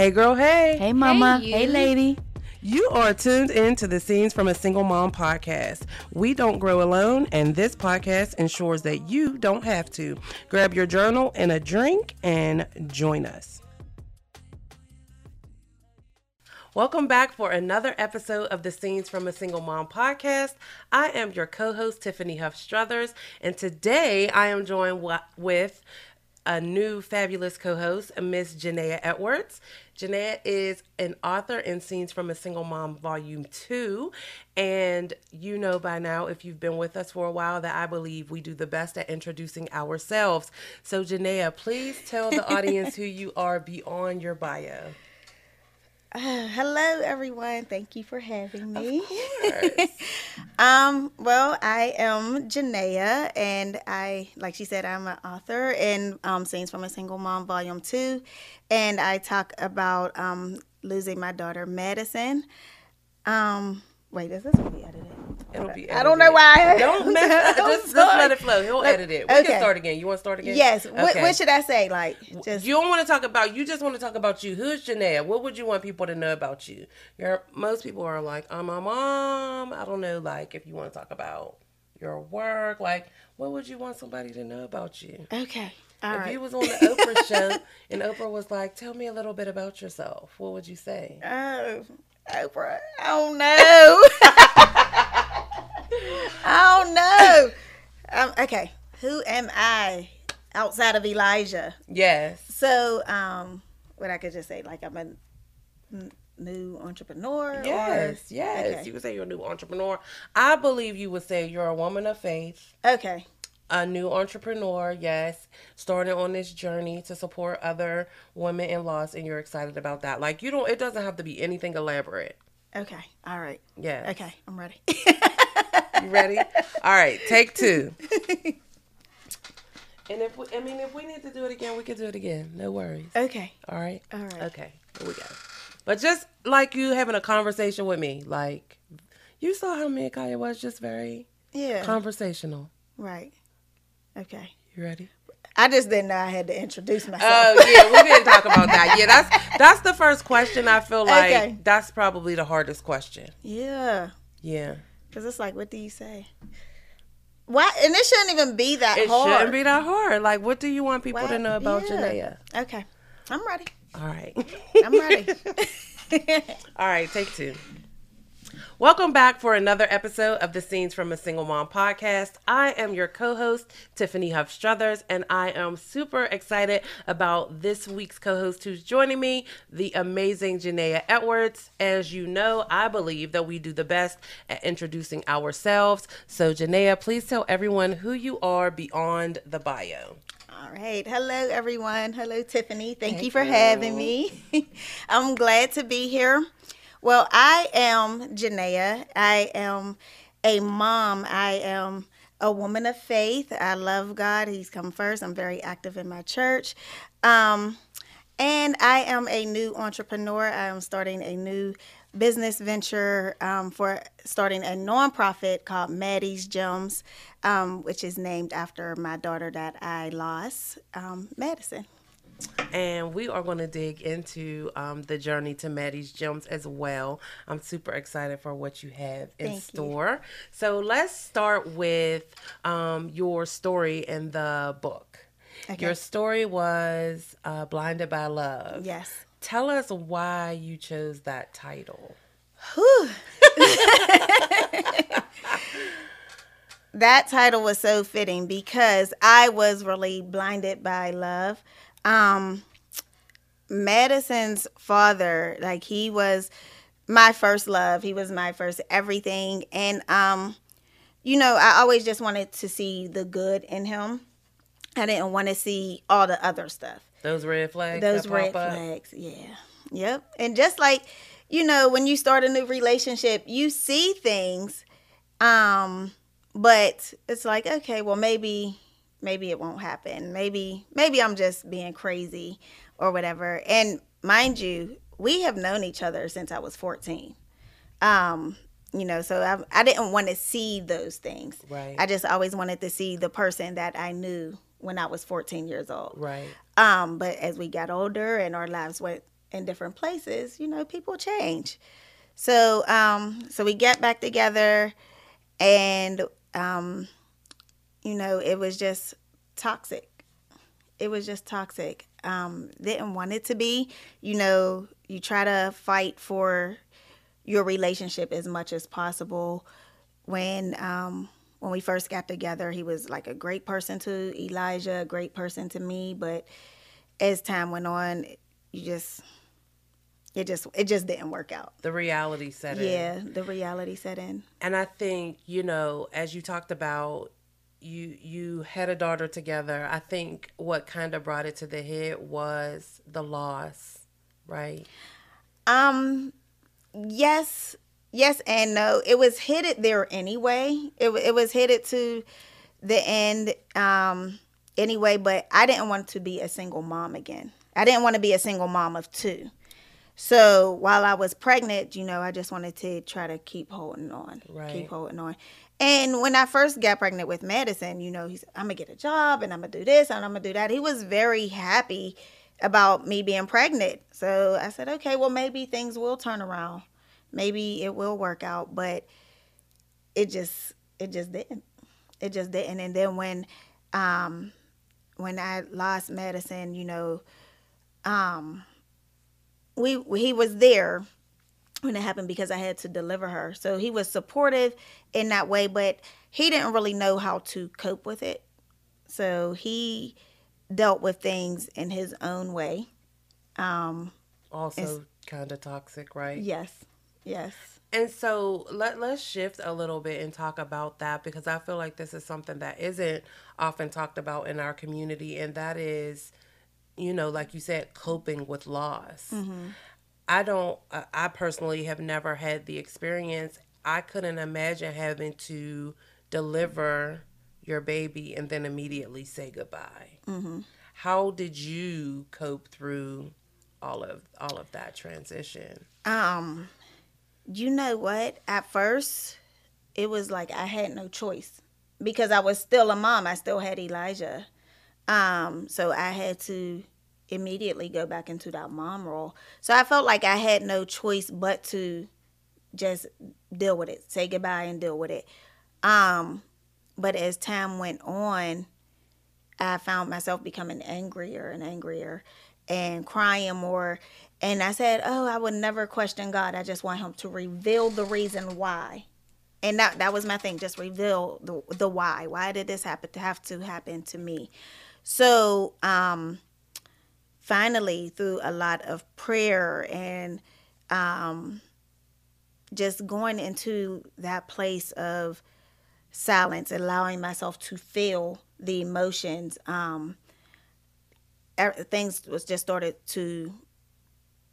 Hey, girl, hey. Hey, mama. Hey. Hey, lady. You are tuned in to the Scenes from a Single Mom podcast. We don't grow alone, and this podcast ensures that you don't have to. Grab your journal and a drink and join us. Welcome back for another episode of the Scenes from a Single Mom podcast. I am your co host, Tiffany Huff Struthers, and today I am joined with a new fabulous co-host, Miss Jenea Edwards. Jenea is an author in Scenes from a Single Mom Volume 2. And you know by now, if you've been with us for a while, that I believe we do the best at introducing ourselves. So Jenea, please tell the audience who you are beyond your bio. Uh, hello, everyone. Thank you for having me. um, well, I am Jenea, and I, like she said, I'm an author in um, Scenes from a Single Mom, Volume 2. And I talk about um, losing my daughter, Madison. Um, wait, is this going to be edited? It'll be I don't know why I Don't mess I'm just, just let it flow. He'll edit it. We Okay. can start again. You want to start again? Yes. What, Okay. what should I say? Like, just you don't want to talk about you just want to talk about you who's Jenea what would you want people to know about you your most people are like i'm a mom i don't know like if you want to talk about your work like what would you want somebody to know about you okay. All if right. you was on the oprah show and oprah was like tell me a little bit about yourself what would you say Oh, Oprah. I don't know. I don't know. Um, okay, who am I outside of Elijah? yes So, um, what I could just say, like I'm a n- new entrepreneur. yes or, yes Okay. you would say you're a new entrepreneur i believe you would say you're a woman of faith okay. a new entrepreneur, yes, started on this journey to support other women in loss, and you're excited about that. Like you don't, it doesn't have to be anything elaborate. Okay. All right. Yeah. Okay. I'm ready. You ready? All right. Take two. And if we, I mean, if we need to do it again, we can do it again. No worries. okay. All right. All right. Okay. Here we go. But just like you having a conversation with me, like you saw how me and Kaya was just very Yeah. conversational. right. Okay. You ready? I just didn't know I had to introduce myself. Oh yeah, we didn't talk about that. Yeah, that's that's the first question. I feel like Okay. that's probably the hardest question. yeah. Yeah, Because it's like, what do you say? Why? And it shouldn't even be that it hard. It shouldn't be that hard. Like, what do you want people to know about Yeah. Jenea? Okay. I'm ready. All right, I'm ready. all right. Take two. Welcome back for another episode of the Scenes from a Single Mom podcast. I am your co-host Tiffany Huff Struthers, and I am super excited about this week's co-host who's joining me, the amazing Jenea Edwards. As you know, I believe that we do the best at introducing ourselves. So, Jenea, please tell everyone who you are beyond the bio. All right. Hello, everyone. Hello, Tiffany. Thank Hey, you for girl. having me. I'm glad to be here. Well, I am Jenea. I am a mom. I am a woman of faith. I love God. He's come first. I'm very active in my church. Um, and I am a new entrepreneur. I am starting a new business venture um, for starting a nonprofit called Maddie's Gems, um, which is named after my daughter that I lost, um, Madison. And we are going to dig into um, the journey to Maddie's Gems as well. I'm super excited for what you have in Thank you. store. So let's start with um, your story in the book. Okay. Your story was uh, Blinded by Love. Yes. Tell us why you chose that title. That title was so fitting because I was really blinded by love. Um, Madison's father, like he was my first love. He was my first everything, and um, you know, I always just wanted to see the good in him. I didn't want to see all the other stuff Those red flags. those red flags yeah yep and just like you know when you start a new relationship you see things um but it's like okay well maybe maybe it won't happen maybe maybe i'm just being crazy or whatever and mind you we have known each other since i was 14 um you know so i, I didn't want to see those things Right. i just always wanted to see the person that i knew when i was 14 years old Right. um, but as we got older and our lives went in different places, you know, people change. So, um, so we get back together, and um, you know, it was just toxic. It was just toxic. Um, didn't want it to be. You know, you try to fight for your relationship as much as possible. When um, when we first got together, he was like a great person to Elijah, a great person to me. But as time went on, you just it just it just didn't work out. The reality set in. Yeah, the reality set in. And I think, you know, as you talked about you you had a daughter together. I think what kind of brought it to the head was the loss, right? Um yes, yes and no. It was headed there anyway. It it was headed to the end um anyway, but I didn't want to be a single mom again. I didn't want to be a single mom of two. So while I was pregnant, you know, I just wanted to try to keep holding on, Right. keep holding on. And when I first got pregnant with Madison, you know, he's I'm gonna get a job and I'm gonna do this and I'm gonna do that. He was very happy about me being pregnant. So I said, okay, well maybe things will turn around, maybe it will work out. But it just it just didn't. It just didn't. And then when um when I lost Madison, you know, um we he was there when it happened because I had to deliver her. So he was supportive in that way, but he didn't really know how to cope with it. So he dealt with things in his own way. Um, Also kind of toxic, right? yes, yes. And so let let's shift a little bit and talk about that because I feel like this is something that isn't often talked about in our community, and that is, you know, like you said, coping with loss. I don't. I personally have never had the experience. I couldn't imagine having to deliver your baby and then immediately say goodbye. How did you cope through all of all of that transition? Um, you know what? At first, it was like I had no choice because I was still a mom. I still had Elijah. Um, so I had to immediately go back into that mom role. So I felt like I had no choice but to just deal with it, say goodbye and deal with it. Um, but as time went on, I found myself becoming angrier and angrier and crying more. And I said, Oh, I would never question God. I just want Him to reveal the reason why. And that that was my thing, just reveal the the why. Why did this happen to have to happen to me? So um finally through a lot of prayer and um just going into that place of silence, allowing myself to feel the emotions. Um, er- things was just started to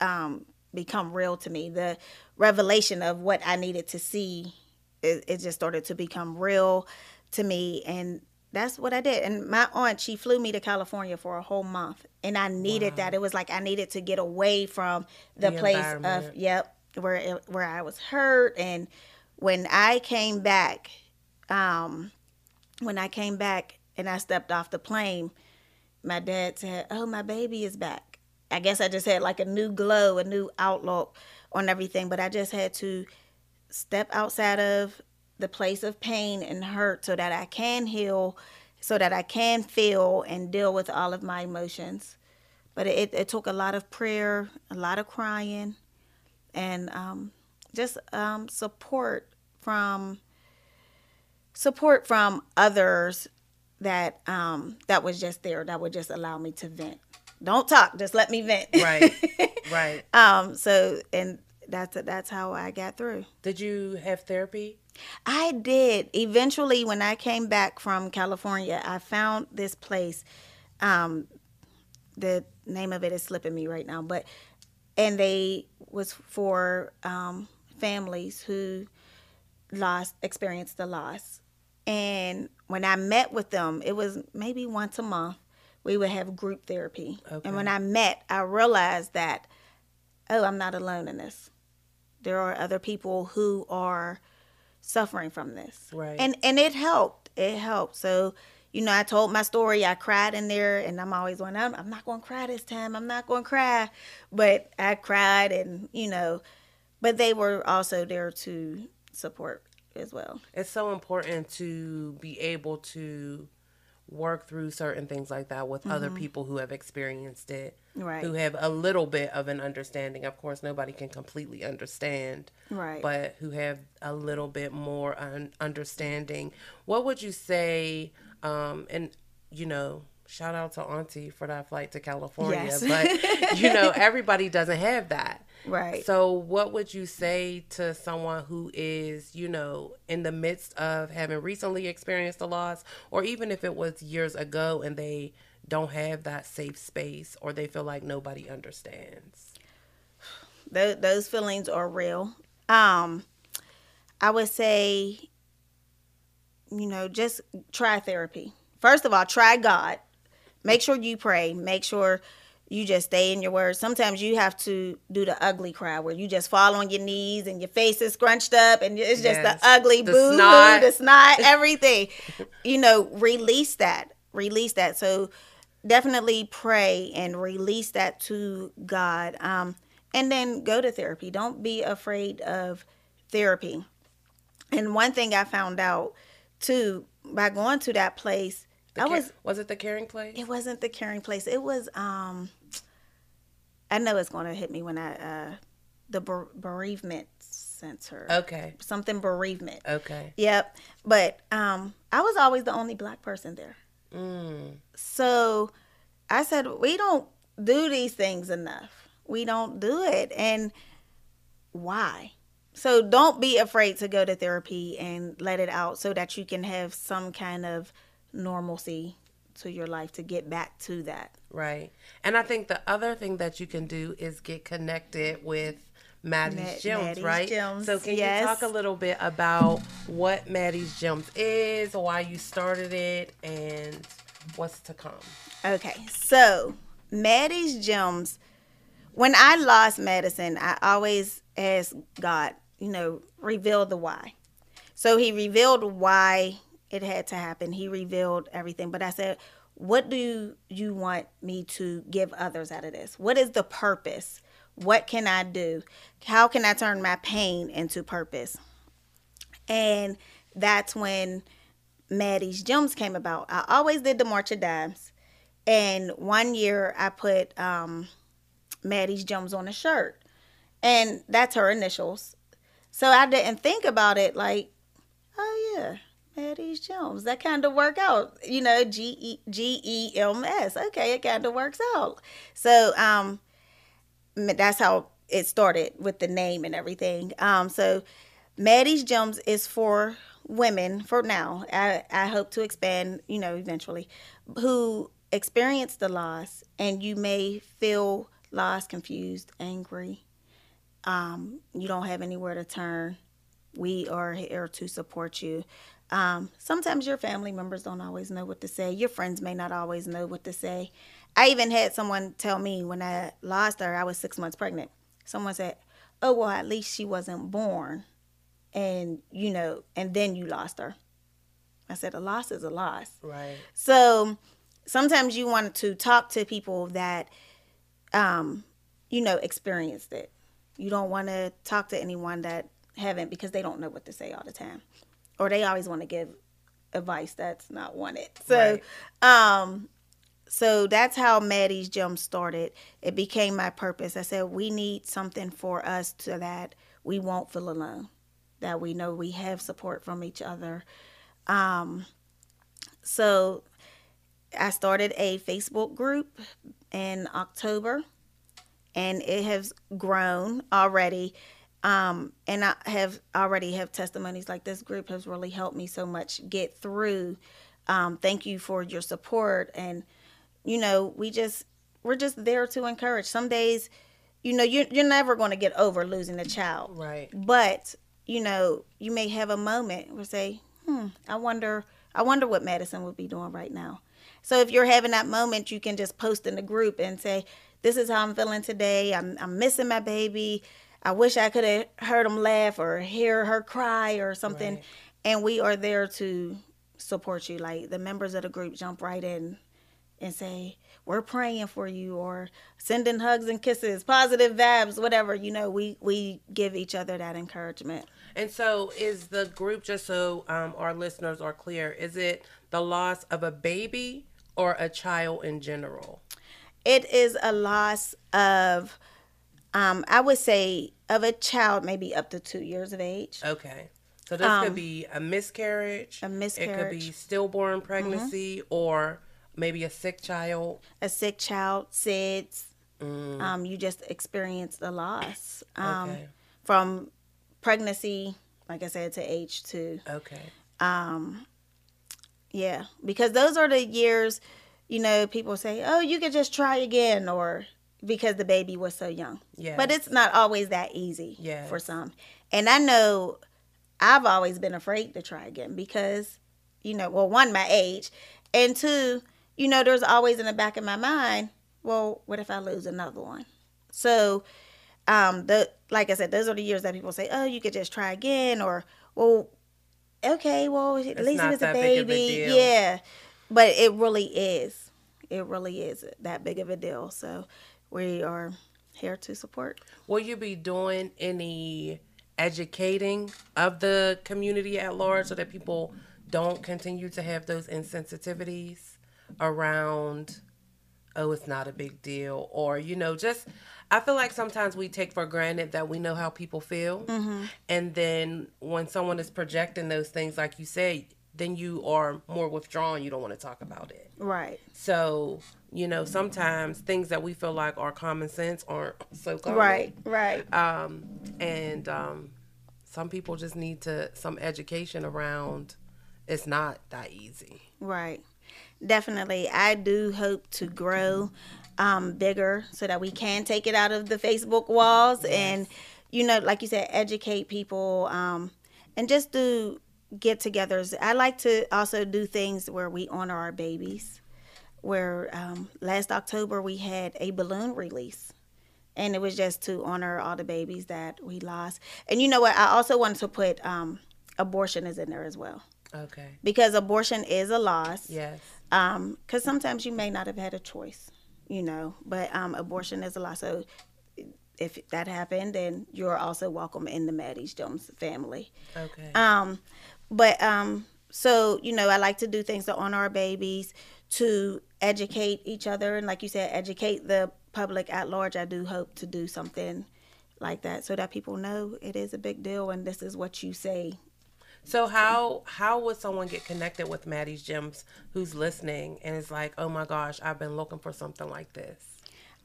um, become real to me. The revelation of what I needed to see, it, it just started to become real to me, and that's what I did. And my aunt, she flew me to California for a whole month, and I needed that. It was like I needed to get away from the, The place of yep, where it, where I was hurt, and when I came back, um, when I came back and I stepped off the plane, my dad said, "Oh, my baby is back." I guess I just had like a new glow, a new outlook on everything, but I just had to step outside of the place of pain and hurt so that I can heal, so that I can feel and deal with all of my emotions. But it, it took a lot of prayer, a lot of crying, and um, just um, support from support from others that um, that was just there that would just allow me to vent. Don't talk, just let me vent. Right. Right. um. So and that's that's how I got through. Did you have therapy? I did. Eventually, when I came back from California, I found this place. Um, the name of it is slipping me right now, but and they was for um, families who lost experienced the loss. And when I met with them, it was maybe once a month. We would have group therapy, Okay. and when I met, I realized that oh, I'm not alone in this. There are other people who are suffering from this. Right. And and it helped. It helped. So, you know, I told my story. I cried in there, and I'm always going, I'm, I'm not going to cry this time. I'm not going to cry. But I cried, and, you know, but they were also there to support as well. It's so important to be able to work through certain things like that with mm-hmm. other people who have experienced it right. who have a little bit of an understanding. Of course nobody can completely understand right. but who have a little bit more un- understanding. What would you say um and you know shout out to auntie for that flight to california yes. but you know everybody doesn't have that. Right. So, what would you say to someone who is, you know, in the midst of having recently experienced a loss, or even if it was years ago and they don't have that safe space or they feel like nobody understands? Those, those feelings are real. Um, I would say, you know, just try therapy. First of all, try God. Make sure you pray. Make sure you just stay in your words. Sometimes you have to do the ugly cry where you just fall on your knees and your face is scrunched up and it's just yes. the ugly the boo snot. the snot, everything. you know, release that. Release that. So definitely pray and release that to God. Um, and then go to therapy. Don't be afraid of therapy. And one thing I found out too by going to that place the I was was it the caring place? It wasn't the caring place. It was um I know it's going to hit me when I uh the bereavement center. Okay. Something bereavement. Okay. Yep. But um I was always the only black person there. Mm. So I said we don't do these things enough. We don't do it and why? So don't be afraid to go to therapy and let it out so that you can have some kind of normalcy to your life to get back to that. Right. And I think the other thing that you can do is get connected with Maddie's Mad- Gems, Maddie's right? Gems, so can yes. you talk a little bit about what Maddie's Gems is, why you started it, and what's to come? Okay. So Maddie's Gems, when I lost Madison, I always asked God, you know, reveal the why. So he revealed why it had to happen. He revealed everything. But I said, what do you want me to give others out of this? What is the purpose? What can I do? How can I turn my pain into purpose? And that's when Maddie's Gems came about. I always did the March of Dimes. And one year I put um, Maddie's Gems on a shirt. And that's her initials. So I didn't think about it like, oh yeah, Maddie's Gems. That kind of work out, you know, G E G E M S. Okay, it kind of works out. So um, that's how it started with the name and everything. Um, so Maddie's Gems is for women for now. I, I hope to expand, you know, eventually, who experience the loss and you may feel lost, confused, angry. Um, you don't have anywhere to turn. We are here to support you. Um, sometimes your family members don't always know what to say. Your friends may not always know what to say. I even had someone tell me when I lost her, I was six months pregnant. Someone said, Oh, well, at least she wasn't born. And, you know, and then you lost her. I said, A loss is a loss. Right. So sometimes you want to talk to people that, um, you know, experienced it. You don't want to talk to anyone that haven't because they don't know what to say all the time or they always want to give advice that's not wanted. So, right. um, so that's how Maddie's Gem started. It became my purpose. I said we need something for us so that we won't feel alone, that we know we have support from each other. Um, so I started a Facebook group in October, and it has grown already. Um, and I have already have testimonies like this group has really helped me so much get through. Um, thank you for your support. And, you know, we just, we're just there to encourage. Some days, you know, you're, you're never going to get over losing a child. Right. But, you know, you may have a moment where say, hmm, I wonder, I wonder what Madison would be doing right now. So if you're having that moment, you can just post in the group and say, this is how I'm feeling today. I'm, I'm missing my baby I wish I could have heard him laugh or hear her cry or something. Right. And we are there to support you. Like the members of the group jump right in and say, "We're praying for you," or sending hugs and kisses, positive vibes, whatever. You know, we we give each other that encouragement. And so, is the group just so um, our listeners are clear? Is it the loss of a baby or a child in general? It is a loss of, um, I would say, of a child maybe up to two years of age. Okay. So this um, could be a miscarriage. A miscarriage. It could be stillborn pregnancy mm-hmm. or maybe a sick child. A sick child, SIDS. Mm. Um, you just experienced a loss um, okay. from pregnancy, like I said, to age two. Okay. Um, yeah, because those are the years, you know, people say, oh, you could just try again, or because the baby was so young. Yeah. But it's not always that easy yes. for some. And I know I've always been afraid to try again because, you know, well, one, my age, and two, you know, there's always in the back of my mind, well, what if I lose another one? So, um, the like I said, those are the years that people say, oh, you could just try again, or well, okay, well, at it's least it was a baby, a yeah. But it really is. It really is that big of a deal. So we are here to support. Will you be doing any educating of the community at large so that people don't continue to have those insensitivities around oh it's not a big deal or you know just i feel like sometimes we take for granted that we know how people feel. Mm-hmm. and then when someone is projecting those things like you say then you are more withdrawn. You don't want to talk about it. Right. So you know sometimes things that we feel like are common sense aren't so common. Right right. Um and um some people just need to some education around it's not that easy. Right definitely. I do hope to grow um, bigger so that we can take it out of the Facebook walls yes. and, you know, like you said, educate people um, and just do get togethers. I like to also do things where we honor our babies. Where um, last October we had a balloon release and it was just to honor all the babies that we lost. And you know what? I also wanted to put um, abortion is in there as well. Okay. Because abortion is a loss. Yes. Um, because sometimes you may not have had a choice, you know, but um, abortion is a loss. So if that happened, then you're also welcome in the Maddie's Gems family. Okay. Um, but um, so you know, I like to do things to honor our babies, to educate each other, and like you said, educate the public at large. I do hope to do something like that so that people know it is a big deal and this is what you say so how how would someone get connected with Maddie's Gems who's listening and is like, oh my gosh, I've been looking for something like this?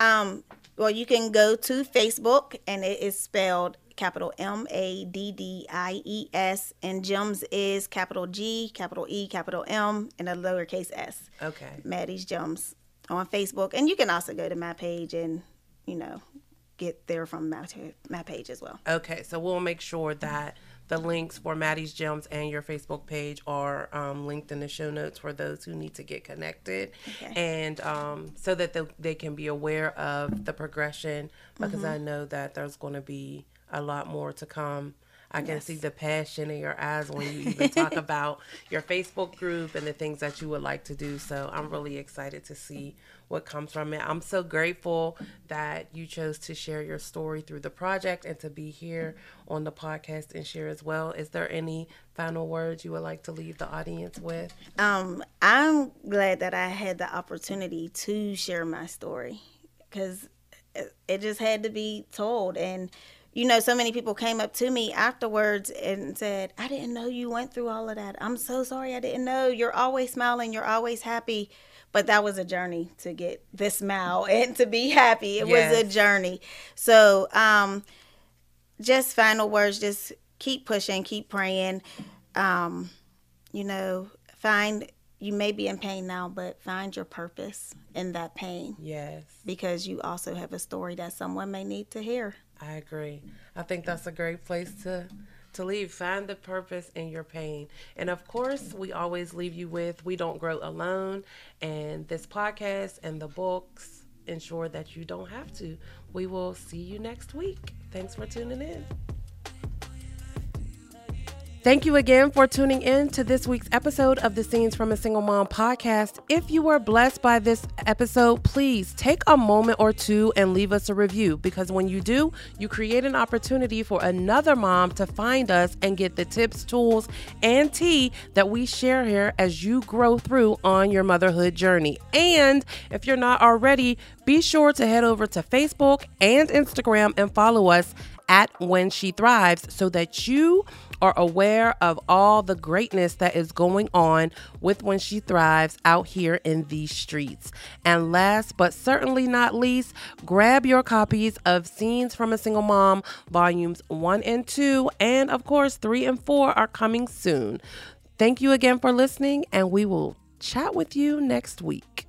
Um, well, you can go to Facebook and it is spelled capital M A D D I E S and Gems is capital G, capital E, capital M, and a lowercase s. Okay. Maddie's Gems on Facebook, and you can also go to my page and you know get there from my my page as well. Okay, so we'll make sure that the links for Maddie's Gems and your Facebook page are um, linked in the show notes for those who need to get connected, okay. and um, so that the, they can be aware of the progression. Because mm-hmm. I know that there's going to be a lot more to come. I can yes. see the passion in your eyes when you even talk about your Facebook group and the things that you would like to do. So I'm really excited to see what comes from it. I'm so grateful that you chose to share your story through the project and to be here on the podcast and share as well. Is there any final words you would like to leave the audience with? Um, I'm glad that I had the opportunity to share my story because it just had to be told and you know, so many people came up to me afterwards and said, I didn't know you went through all of that. I'm so sorry. I didn't know. You're always smiling. You're always happy but that was a journey to get this smile and to be happy. It yes. was a journey. So, um, just final words, just keep pushing, keep praying. Um, you know, find you may be in pain now, but find your purpose in that pain. Yes. Because you also have a story that someone may need to hear. I agree. I think that's a great place to to leave. Find the purpose in your pain. And of course, we always leave you with We Don't Grow Alone. And this podcast and the books ensure that you don't have to. We will see you next week. Thanks for tuning in. Thank you again for tuning in to this week's episode of the Scenes from a Single Mom podcast. If you were blessed by this episode, please take a moment or two and leave us a review because when you do, you create an opportunity for another mom to find us and get the tips, tools, and tea that we share here as you grow through on your motherhood journey. And if you're not already, be sure to head over to Facebook and Instagram and follow us at When She Thrives so that you are aware of all the greatness that is going on with When She Thrives out here in these streets. And last but certainly not least, grab your copies of Scenes from a Single Mom, volumes 1 and 2, and of course, 3 and 4 are coming soon. Thank you again for listening, and we will chat with you next week.